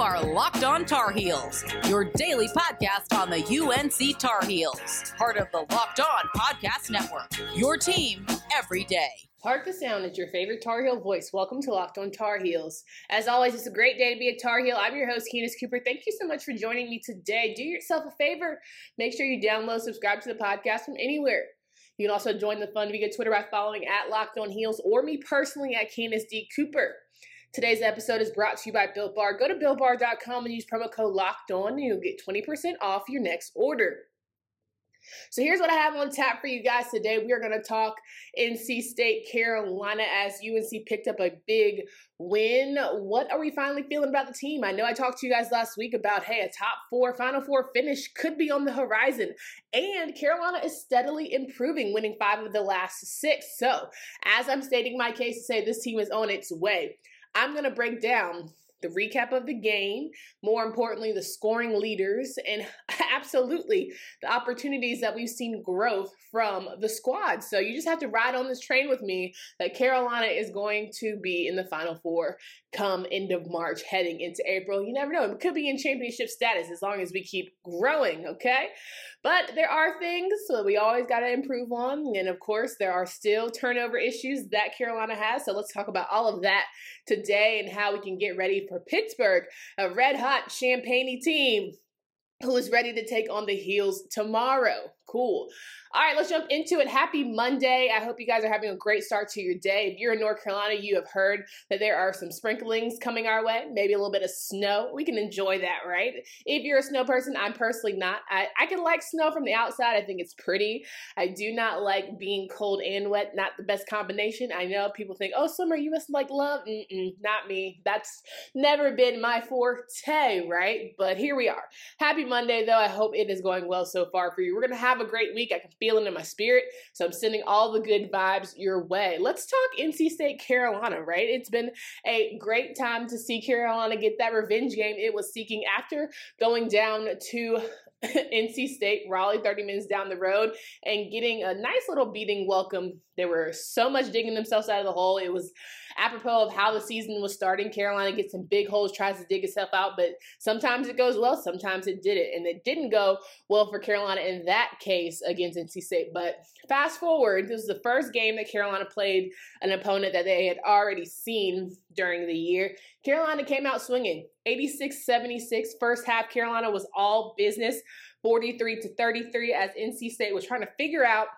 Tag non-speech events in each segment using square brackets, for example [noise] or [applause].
are Locked On Tar Heels, your daily podcast on the UNC Tar Heels, part of the Locked On Podcast Network. Your team every day. Hark the sound is your favorite Tar Heel voice. Welcome to Locked On Tar Heels. As always, it's a great day to be a Tar Heel. I'm your host, Candace Cooper. Thank you so much for joining me today. Do yourself a favor. Make sure you download, subscribe to the podcast from anywhere. You can also join the fun via Twitter by following at Locked On Heels or me personally at Candace D. Cooper. Today's episode is brought to you by Built Bar. Go to BuiltBar.com and use promo code Locked On, and you'll get 20% off your next order. So here's what I have on tap for you guys today. We are going to talk NC State Carolina as UNC picked up a big win. What are we finally feeling about the team? I know I talked to you guys last week about hey, a top four, final four finish could be on the horizon. And Carolina is steadily improving, winning five of the last six. So, as I'm stating my case to say this team is on its way, I'm going to break down the recap of the game, more importantly, the scoring leaders, and [laughs] absolutely the opportunities that we've seen growth from the squad. So you just have to ride on this train with me that Carolina is going to be in the Final Four come end of March, heading into April. You never know. It could be in championship status as long as we keep growing, okay? But there are things that we always got to improve on. And of course, there are still turnover issues that Carolina has. So let's talk about all of that today and how we can get ready for Pittsburgh, a red hot Champagnie team who is ready to take on the heels tomorrow. Cool. All right, let's jump into it. Happy Monday. I hope you guys are having a great start to your day. If you're in North Carolina, you have heard that there are some sprinklings coming our way, maybe a little bit of snow. We can enjoy that, right? If you're a snow person, I'm personally not. I, I can like snow from the outside. I think it's pretty. I do not like being cold and wet. Not the best combination. I know people think, oh, summer, you must like love. Mm-mm, not me. That's never been my forte, right? But here we are. Happy Monday, though. I hope it is going well so far for you. We're going to have a great week. I can feel it in my spirit. So I'm sending all the good vibes your way. Let's talk NC State Carolina, right? It's been a great time to see Carolina get that revenge game it was seeking after going down to [laughs] NC State, Raleigh, 30 minutes down the road, and getting a nice little beating welcome. They were so much digging themselves out of the hole. It was apropos of how the season was starting. Carolina gets some big holes, tries to dig itself out, but sometimes it goes well, sometimes it didn't. And it didn't go well for Carolina in that case against NC State. But fast forward, this was the first game that Carolina played an opponent that they had already seen during the year. Carolina came out swinging 86 76. First half, Carolina was all business 43 to 33 as NC State was trying to figure out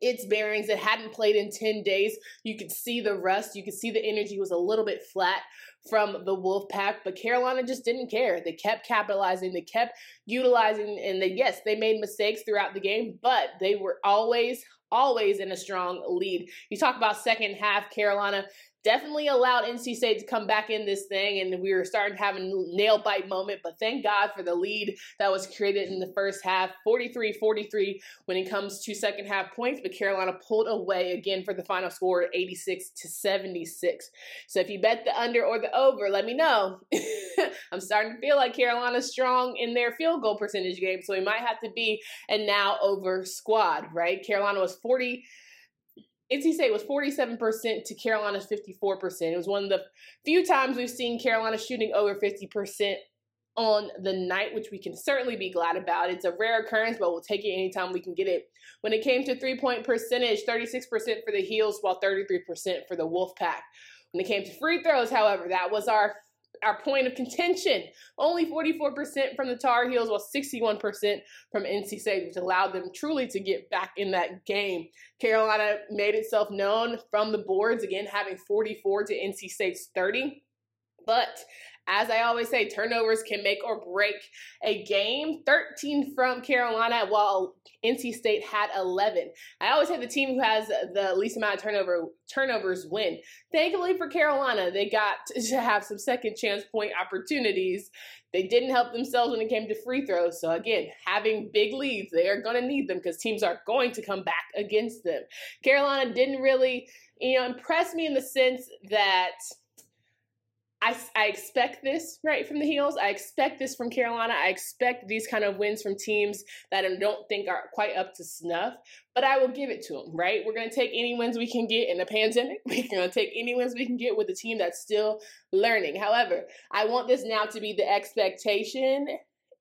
its bearings. It hadn't played in 10 days. You could see the rust. You could see the energy was a little bit flat from the Wolfpack, but Carolina just didn't care. They kept capitalizing, they kept utilizing, and they, yes, they made mistakes throughout the game, but they were always, always in a strong lead. You talk about second half, Carolina definitely allowed NC State to come back in this thing, and we were starting to have a nail bite moment. But thank God for the lead that was created in the first half 43 43 when it comes to second half points. But Carolina pulled away again for the final score 86 to 76. So if you bet the under or the over, let me know. [laughs] I'm starting to feel like Carolina's strong in their field goal percentage game, so we might have to be a now over squad, right? Carolina was 40- NC State was 47% to Carolina's 54%. It was one of the few times we've seen Carolina shooting over 50% on the night, which we can certainly be glad about. It's a rare occurrence, but we'll take it anytime we can get it. When it came to three point percentage, 36% for the Heels, while 33% for the Wolfpack. When it came to free throws, however, that was our our point of contention. Only 44% from the Tar Heels, while 61% from NC State, which allowed them truly to get back in that game. Carolina made itself known from the boards, again, having 44 to NC State's 30. But as I always say, turnovers can make or break a game. 13 from Carolina, while NC State had 11. I always say the team who has the least amount of turnover turnovers win. Thankfully for Carolina, they got [laughs] to have some second chance point opportunities. They didn't help themselves when it came to free throws. So again, having big leads, they are going to need them because teams are going to come back against them. Carolina didn't really, you know, impress me in the sense that I, I expect this right from the heels. I expect this from Carolina. I expect these kind of wins from teams that I don't think are quite up to snuff, but I will give it to them, right? We're going to take any wins we can get in the pandemic. [laughs] We're going to take any wins we can get with a team that's still learning. However, I want this now to be the expectation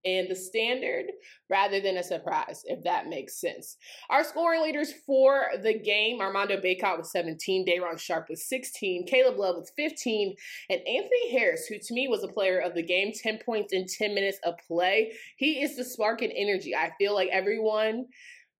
and the standard rather than a surprise, if that makes sense. Our scoring leaders for the game Armando Bacot with 17, Day'Ron Sharpe with 16, Caleb Love with 15, and Anthony Harris, who to me was a player of the game, 10 points in 10 minutes of play. He is the spark and energy. I feel like everyone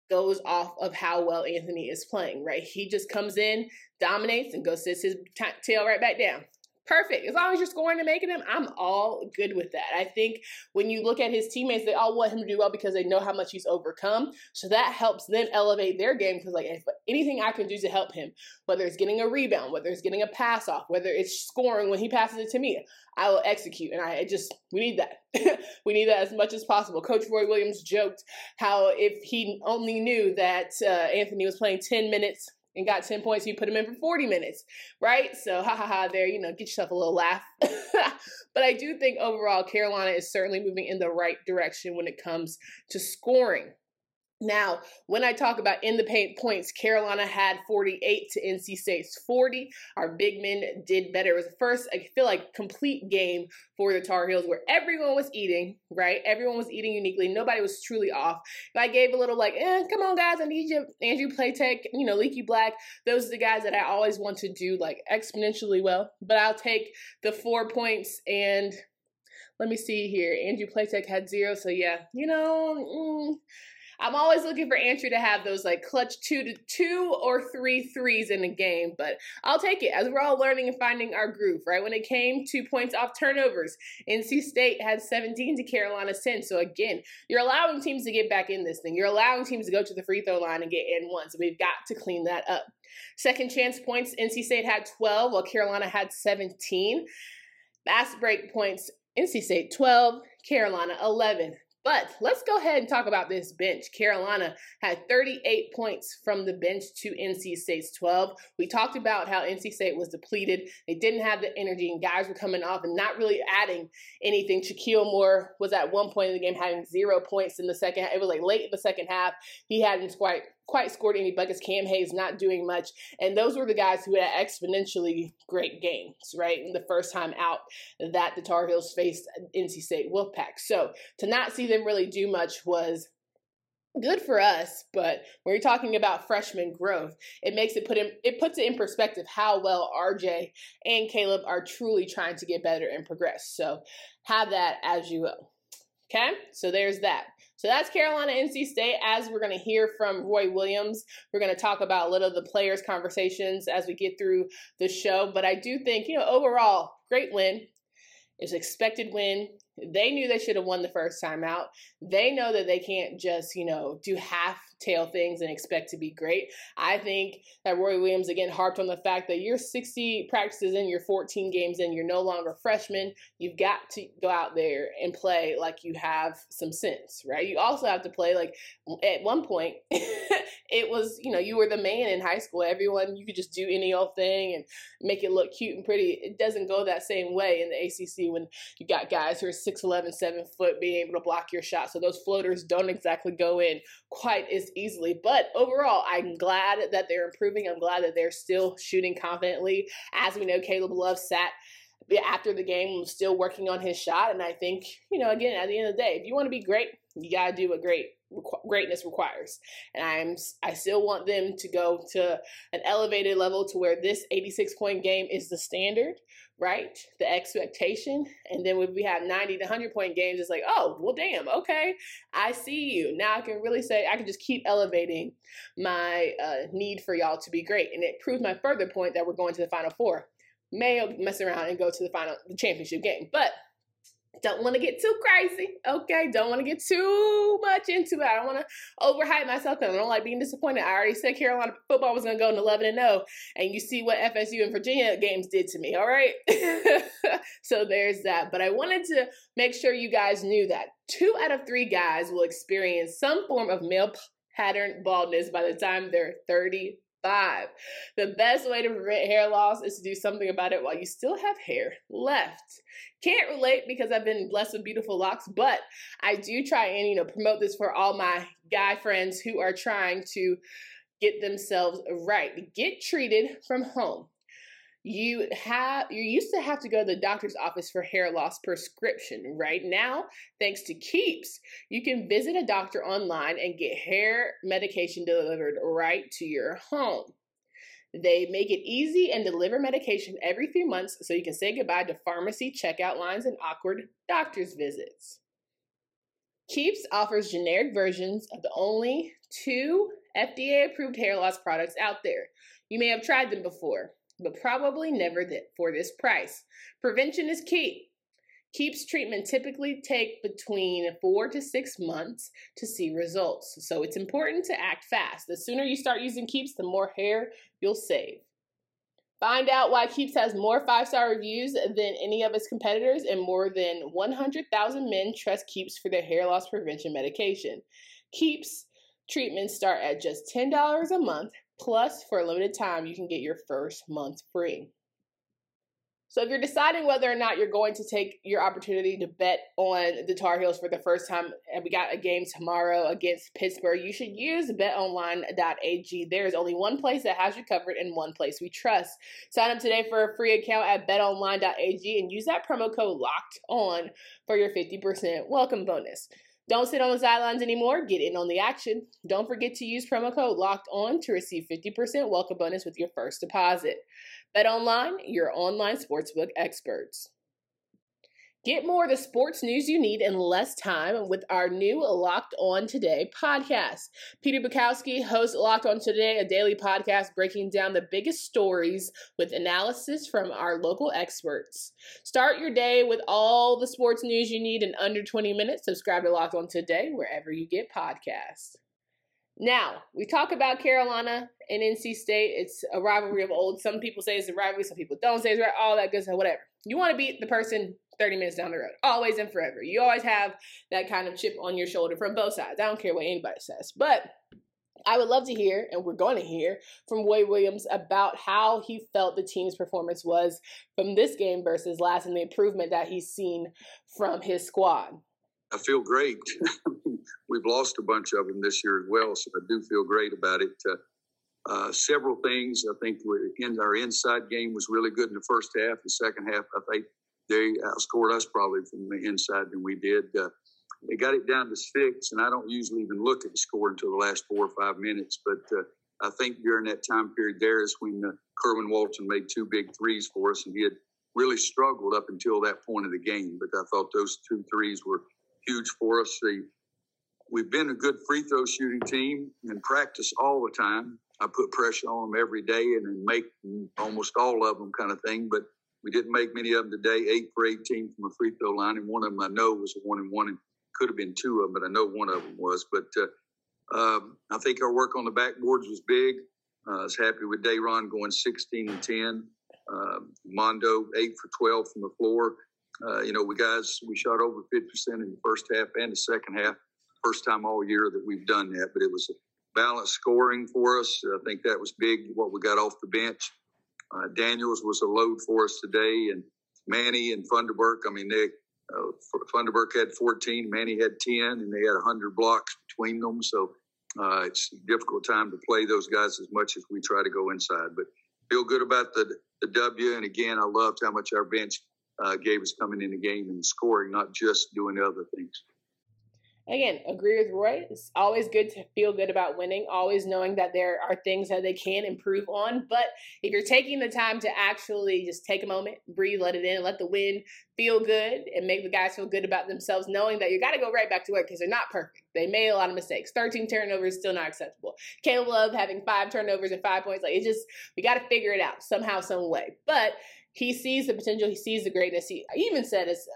goes off of how well Anthony is playing, right? He just comes in, dominates, and goes sits his t- tail right back down perfect. As long as you're scoring and making them, I'm all good with that. I think when you look at his teammates, they all want him to do well because they know how much he's overcome. So that helps them elevate their game because, like, if anything I can do to help him, whether it's getting a rebound, whether it's getting a pass off, whether it's scoring when he passes it to me, I will execute. And I just, we need that. [laughs] we need that as much as possible. Coach Roy Williams joked how if he only knew that uh, Anthony was playing 10 minutes and got 10 points, you put him in for 40 minutes, right? So, ha ha ha, there, you know, get yourself a little laugh. [laughs] but I do think overall, Carolina is certainly moving in the right direction when it comes to scoring. Now, when I talk about in the paint points, Carolina had 48 to NC State's 40. Our big men did better. It was the first, I feel like, complete game for the Tar Heels where everyone was eating, right? Everyone was eating uniquely. Nobody was truly off. If I gave a little like, eh, come on, guys, I need you, Andrew Platek, you know, Leaky Black. Those are the guys that I always want to do like exponentially well. But I'll take the four points and let me see here. Andrew Platek had zero. So yeah, you know, mm, I'm always looking for Andrew to have those like clutch two to two or three threes in a game, but I'll take it as we're all learning and finding our groove, right? When it came to points off turnovers, NC State had 17 to Carolina's 10. So again, you're allowing teams to get back in this thing. You're allowing teams to go to the free throw line and get in one. So we've got to clean that up. Second chance points, NC State had 12, while Carolina had 17. Fast break points, NC State 12, Carolina 11. But let's go ahead and talk about this bench. Carolina had 38 points from the bench to NC State's 12. We talked about how NC State was depleted. They didn't have the energy, and guys were coming off and not really adding anything. Shakeel Moore was at one point in the game having zero points in the second. It was like late in the second half. He hadn't quite quite scored any buckets. Cam Hayes not doing much. And those were the guys who had exponentially great games, right? The first time out that the Tar Heels faced NC State Wolfpack. So to not see them really do much was good for us but when you're talking about freshman growth it makes it put in it puts it in perspective how well rj and caleb are truly trying to get better and progress so have that as you will okay so there's that so that's Carolina NC State. As we're going to hear from Roy Williams, we're going to talk about a little of the players' conversations as we get through the show. But I do think, you know, overall, great win. It's expected win. They knew they should have won the first time out. They know that they can't just, you know, do half tail things and expect to be great. I think that Roy Williams again harped on the fact that you're 60 practices in, you're 14 games in, you're no longer freshman. You've got to go out there and play like you have some sense, right? You also have to play like at one point [laughs] it was, you know, you were the man in high school. Everyone you could just do any old thing and make it look cute and pretty. It doesn't go that same way in the ACC when you got guys who are 6'11, 7 foot being able to block your shot. So those floaters don't exactly go in quite as easily. But overall, I'm glad that they're improving. I'm glad that they're still shooting confidently. As we know, Caleb Love sat after the game was still working on his shot. And I think, you know, again, at the end of the day, if you want to be great, you got to do what great greatness requires. And I'm I still want them to go to an elevated level to where this 86 point game is the standard right? The expectation. And then when we have 90 to 100 point games, it's like, oh, well, damn, okay, I see you. Now I can really say, I can just keep elevating my uh, need for y'all to be great. And it proves my further point that we're going to the Final Four. May mess around and go to the final, the championship game. But don't want to get too crazy, okay? Don't want to get too much into it. I don't want to overhype myself because I don't like being disappointed. I already said Carolina football was going to go in 11 and 0, and you see what FSU and Virginia games did to me, all right? [laughs] so there's that. But I wanted to make sure you guys knew that two out of three guys will experience some form of male pattern baldness by the time they're 30 five. The best way to prevent hair loss is to do something about it while you still have hair left. Can't relate because I've been blessed with beautiful locks, but I do try and you know promote this for all my guy friends who are trying to get themselves right. Get treated from home you have you used to have to go to the doctor's office for hair loss prescription. Right now thanks to keeps you can visit a doctor online and get hair medication delivered right to your home. They make it easy and deliver medication every few months so you can say goodbye to pharmacy checkout lines and awkward doctor's visits. Keeps offers generic versions of the only two fda approved hair loss products out there. You may have tried them before but probably never for this price. Prevention is key. Keeps treatment typically take between four to six months to see results. So it's important to act fast. The sooner you start using Keeps, the more hair you'll save. Find out why Keeps has more five star reviews than any of its competitors, and more than 100,000 men trust Keeps for their hair loss prevention medication. Keeps treatments start at just $10 a month Plus, for a limited time, you can get your first month free. So, if you're deciding whether or not you're going to take your opportunity to bet on the Tar Heels for the first time, and we got a game tomorrow against Pittsburgh, you should use betonline.ag. There is only one place that has you covered and one place we trust. Sign up today for a free account at betonline.ag and use that promo code LOCKED ON for your 50% welcome bonus. Don't sit on the sidelines anymore. Get in on the action. Don't forget to use promo code locked on to receive 50% welcome bonus with your first deposit. Bet online, your online sportsbook experts. Get more of the sports news you need in less time with our new Locked On Today podcast. Peter Bukowski hosts Locked On Today, a daily podcast breaking down the biggest stories with analysis from our local experts. Start your day with all the sports news you need in under 20 minutes. Subscribe to Locked On Today wherever you get podcasts. Now, we talk about Carolina and NC State. It's a rivalry of old. Some people say it's a rivalry, some people don't say it's right, all that good stuff, whatever. You want to beat the person 30 minutes down the road. Always and forever. You always have that kind of chip on your shoulder from both sides. I don't care what anybody says. But I would love to hear, and we're going to hear from Roy Williams about how he felt the team's performance was from this game versus last and the improvement that he's seen from his squad. I feel great. [laughs] We've lost a bunch of them this year as well, so I do feel great about it. Uh, uh, several things. I think in our inside game was really good in the first half. The second half, I think they outscored us probably from the inside than we did. Uh, they got it down to six, and I don't usually even look at the score until the last four or five minutes. But uh, I think during that time period there is when uh, Kerwin Walton made two big threes for us, and he had really struggled up until that point of the game. But I thought those two threes were huge for us. The, we've been a good free throw shooting team in practice all the time. I put pressure on them every day and make almost all of them kind of thing. But we didn't make many of them today. Eight for 18 from a free throw line, and one of them I know was a one and one, and could have been two of them, but I know one of them was. But uh, um, I think our work on the backboards was big. Uh, I was happy with Day'Ron going 16 and 10. Uh, Mondo eight for 12 from the floor. Uh, you know, we guys we shot over 50 percent in the first half and the second half. First time all year that we've done that, but it was a balanced scoring for us. I think that was big. What we got off the bench. Uh, Daniels was a load for us today, and Manny and Funderburk. I mean, they uh, Funderburk had 14, Manny had 10, and they had 100 blocks between them. So uh, it's a difficult time to play those guys as much as we try to go inside. But feel good about the the W. And again, I loved how much our bench uh, gave us coming in the game and scoring, not just doing other things again, agree with Roy. It's always good to feel good about winning, always knowing that there are things that they can improve on. But if you're taking the time to actually just take a moment, breathe, let it in, let the win feel good, and make the guys feel good about themselves, knowing that you got to go right back to work because they're not perfect. They made a lot of mistakes. 13 turnovers still not acceptable. Caleb Love having five turnovers and five points. Like it's just, we got to figure it out somehow, some way. But he sees the potential, he sees the greatness. He even said, as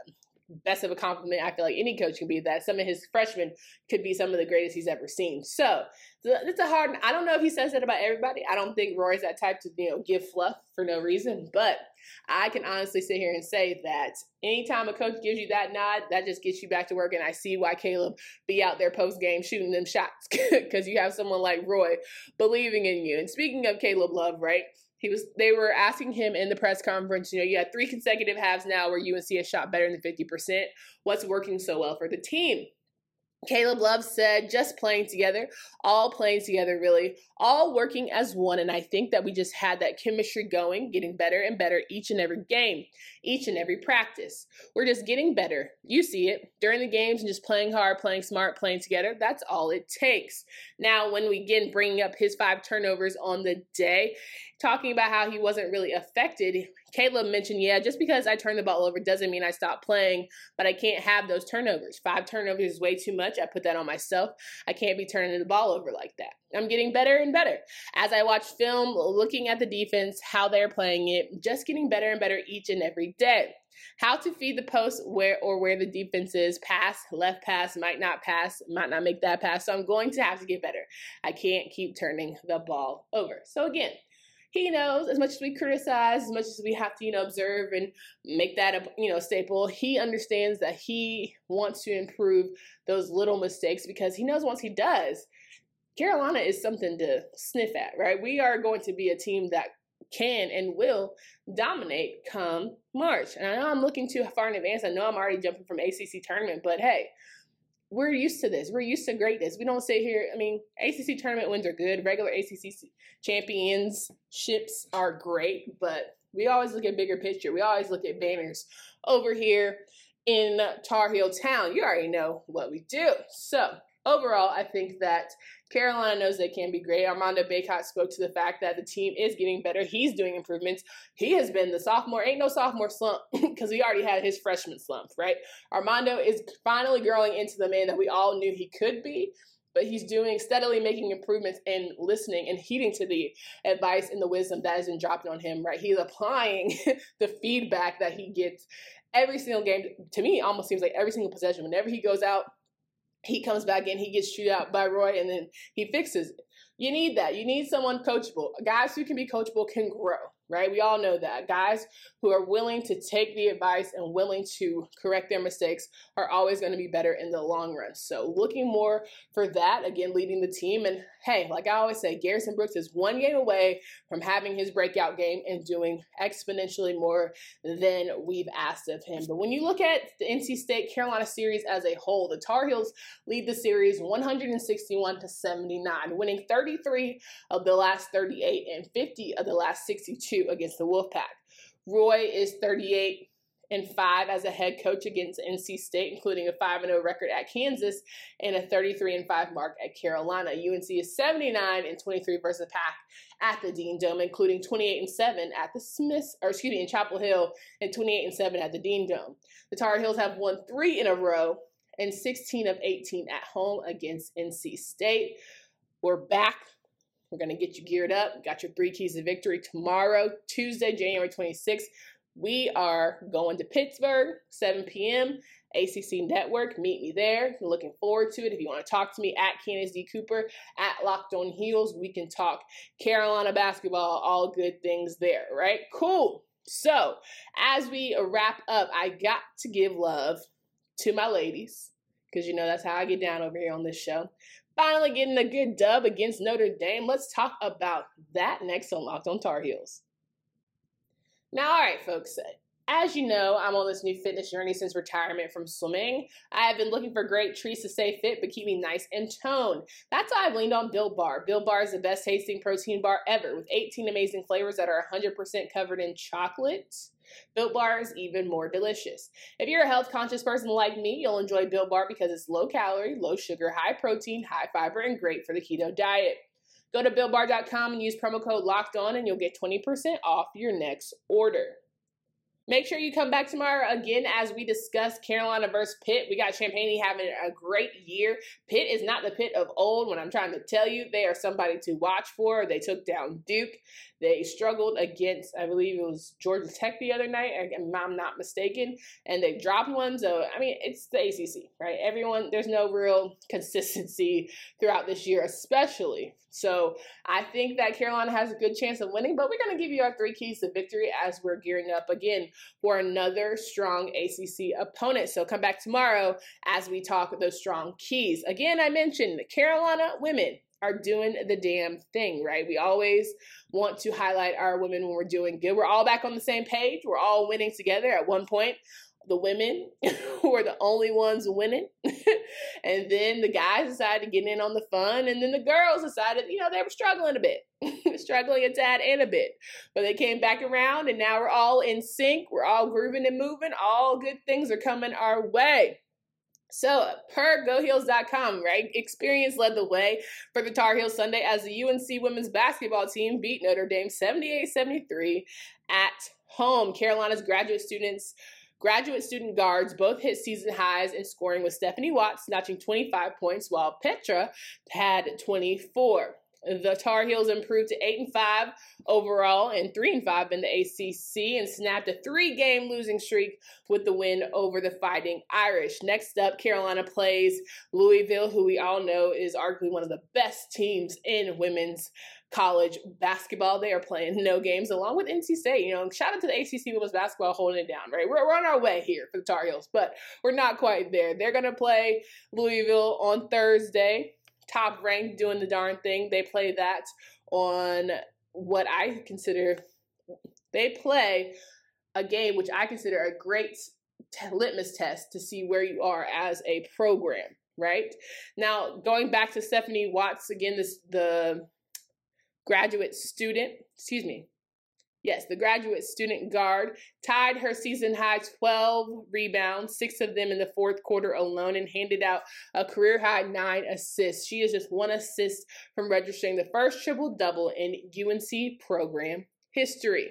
best of a compliment I feel like any coach can be that some of his freshmen could be some of the greatest he's ever seen. So it's a hard. I don't know if he says that about everybody. I don't think Roy's that type to you know give fluff for no reason. But I can honestly sit here and say that anytime a coach gives you that nod, that just gets you back to work. And I see why Caleb be out there post game shooting them shots [laughs] because you have someone like Roy believing in you. And speaking of Caleb Love, right? He was they were asking him in the press conference, you know, you had three consecutive halves now where UNC has shot better than 50%. What's working so well for the team? Caleb Love said, just playing together, all playing together, really, all working as one. And I think that we just had that chemistry going, getting better and better each and every game, each and every practice. We're just getting better. You see it during the games and just playing hard, playing smart, playing together. That's all it takes. Now, when we get bringing up his five turnovers on the day, talking about how he wasn't really affected, Caleb mentioned, yeah, just because I turn the ball over doesn't mean I stop playing, but I can't have those turnovers. Five turnovers is way too much. I put that on myself. I can't be turning the ball over like that. I'm getting better and better. As I watch film, looking at the defense, how they're playing it, just getting better and better each and every day. How to feed the post where or where the defense is, pass, left pass, might not pass, might not make that pass. So I'm going to have to get better. I can't keep turning the ball over. So again, he knows as much as we criticize, as much as we have to, you know, observe and make that a, you know, staple, he understands that he wants to improve those little mistakes because he knows once he does, Carolina is something to sniff at, right? We are going to be a team that can and will dominate come March. And I know I'm looking too far in advance. I know I'm already jumping from ACC tournament, but hey, we're used to this. We're used to greatness. We don't sit here. I mean, ACC tournament wins are good. Regular ACC championships are great, but we always look at bigger picture. We always look at banners over here in Tar Heel Town. You already know what we do. So overall, I think that Carolina knows they can be great. Armando Bacot spoke to the fact that the team is getting better. He's doing improvements. He has been the sophomore, ain't no sophomore slump [laughs] because he already had his freshman slump, right? Armando is finally growing into the man that we all knew he could be. But he's doing steadily making improvements and listening and heeding to the advice and the wisdom that has been dropped on him, right? He's applying [laughs] the feedback that he gets every single game. To me, almost seems like every single possession. Whenever he goes out, he comes back in, he gets chewed out by Roy, and then he fixes it. You need that. You need someone coachable. Guys who can be coachable can grow right? We all know that. Guys who are willing to take the advice and willing to correct their mistakes are always going to be better in the long run. So, looking more for that, again, leading the team. And hey, like I always say, Garrison Brooks is one game away from having his breakout game and doing exponentially more than we've asked of him. But when you look at the NC State Carolina series as a whole, the Tar Heels lead the series 161 to 79, winning 33 of the last 38 and 50 of the last 62 against the Wolfpack. Roy is 38 and 5 as a head coach against NC State, including a 5 0 record at Kansas and a 33 and 5 mark at Carolina. UNC is 79 and 23 versus the Pack at the Dean Dome, including 28 and 7 at the Smiths, or excuse me, in Chapel Hill, and 28 and 7 at the Dean Dome. The Tar Heels have won three in a row and 16 of 18 at home against NC State. We're back we're going to get you geared up. Got your three keys to victory tomorrow, Tuesday, January 26th. We are going to Pittsburgh, 7 p.m. ACC Network. Meet me there. Looking forward to it. If you want to talk to me at Candace D. Cooper at Locked On Heels, we can talk Carolina basketball, all good things there, right? Cool. So, as we wrap up, I got to give love to my ladies because you know that's how I get down over here on this show finally getting a good dub against Notre Dame. Let's talk about that next on Locked on Tar Heels. Now, all right, folks. As you know, I'm on this new fitness journey since retirement from swimming. I have been looking for great treats to stay fit but keep me nice and toned. That's why I've leaned on Built Bar. Built Bar is the best tasting protein bar ever with 18 amazing flavors that are 100% covered in chocolate. Built Bar is even more delicious. If you're a health conscious person like me, you'll enjoy Built Bar because it's low calorie, low sugar, high protein, high fiber, and great for the keto diet. Go to BuiltBar.com and use promo code LOCKED ON and you'll get 20% off your next order. Make sure you come back tomorrow again as we discuss Carolina versus Pitt. We got Champagnie having a great year. Pitt is not the Pitt of old when I'm trying to tell you. They are somebody to watch for. They took down Duke. They struggled against, I believe it was Georgia Tech the other night, if I'm not mistaken, and they dropped one. So, I mean, it's the ACC, right? Everyone, there's no real [laughs] consistency throughout this year, especially. So, I think that Carolina has a good chance of winning, but we're going to give you our three keys to victory as we're gearing up again for another strong ACC opponent. So, come back tomorrow as we talk those strong keys. Again, I mentioned the Carolina women are doing the damn thing, right? We always want to highlight our women when we're doing good. We're all back on the same page. We're all winning together at one point. The women [laughs] were the only ones winning. [laughs] and then the guys decided to get in on the fun. And then the girls decided, you know, they were struggling a bit, [laughs] struggling a tad and a bit. But they came back around and now we're all in sync. We're all grooving and moving. All good things are coming our way. So, per GoHeels.com, right? Experience led the way for the Tar Heels Sunday as the UNC women's basketball team beat Notre Dame 78 73 at home. Carolina's graduate students. Graduate student guards both hit season highs in scoring with Stephanie Watts notching 25 points while Petra had 24. The Tar Heels improved to eight and five overall and three and five in the ACC and snapped a three-game losing streak with the win over the Fighting Irish. Next up, Carolina plays Louisville, who we all know is arguably one of the best teams in women's college basketball. They are playing no games along with NC State. You know, shout out to the ACC women's basketball holding it down, right? We're, we're on our way here for the Tar Heels, but we're not quite there. They're going to play Louisville on Thursday top ranked doing the darn thing. They play that on what I consider they play a game which I consider a great t- litmus test to see where you are as a program. Right now, going back to Stephanie Watts again, this the graduate student. Excuse me, Yes, the graduate student guard tied her season high 12 rebounds, six of them in the fourth quarter alone, and handed out a career high nine assists. She is just one assist from registering the first triple double in UNC program history.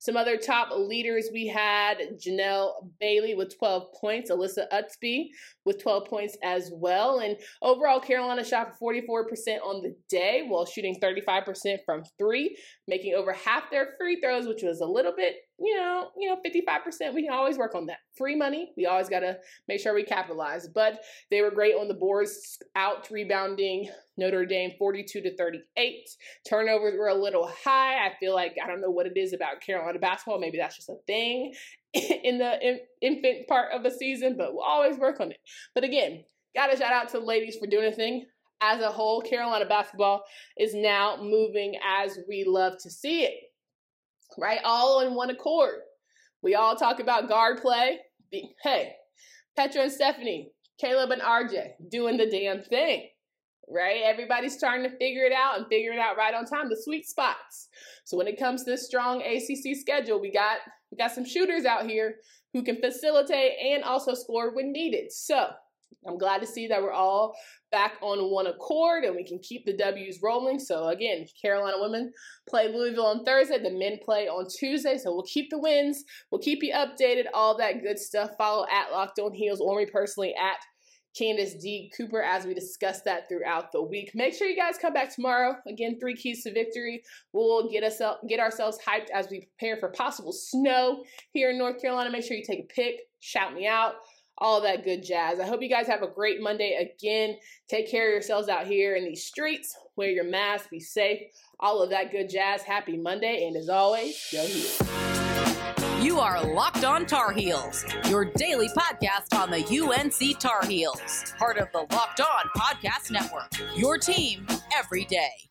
Some other top leaders we had Janelle Bailey with 12 points, Alyssa Ustby with 12 points as well. And overall, Carolina shot for 44% on the day while shooting 35% from three, making over half their free throws, which was a little bit you know, you know, 55%, we can always work on that. Free money, we always got to make sure we capitalize. But they were great on the boards, out rebounding Notre Dame 42 to 38. Turnovers were a little high. I feel like, I don't know what it is about Carolina basketball. Maybe that's just a thing [laughs] in the infant part of the season, but we'll always work on it. But again, got to shout out to the ladies for doing a thing. As a whole, Carolina basketball is now moving as we love to see it right? All in one accord. We all talk about guard play. Hey, Petra and Stephanie, Caleb and RJ doing the damn thing, right? Everybody's starting to figure it out and figure it out right on time, the sweet spots. So when it comes to this strong ACC schedule, we got we got some shooters out here who can facilitate and also score when needed. So I'm glad to see that we're all back on one accord and we can keep the W's rolling. So again, Carolina women play Louisville on Thursday, the men play on Tuesday. So we'll keep the wins, we'll keep you updated, all that good stuff. Follow at Locked On Heels or me personally at Candace D. Cooper as we discuss that throughout the week. Make sure you guys come back tomorrow. Again, three keys to victory. We'll get us up, get ourselves hyped as we prepare for possible snow here in North Carolina. Make sure you take a pic, shout me out all that good jazz. I hope you guys have a great Monday again. Take care of yourselves out here in these streets. Wear your mask, be safe, all of that good jazz. Happy Monday, and as always, go Heels. You are Locked On Tar Heels, your daily podcast on the UNC Tar Heels, part of the Locked On Podcast Network. Your team every day.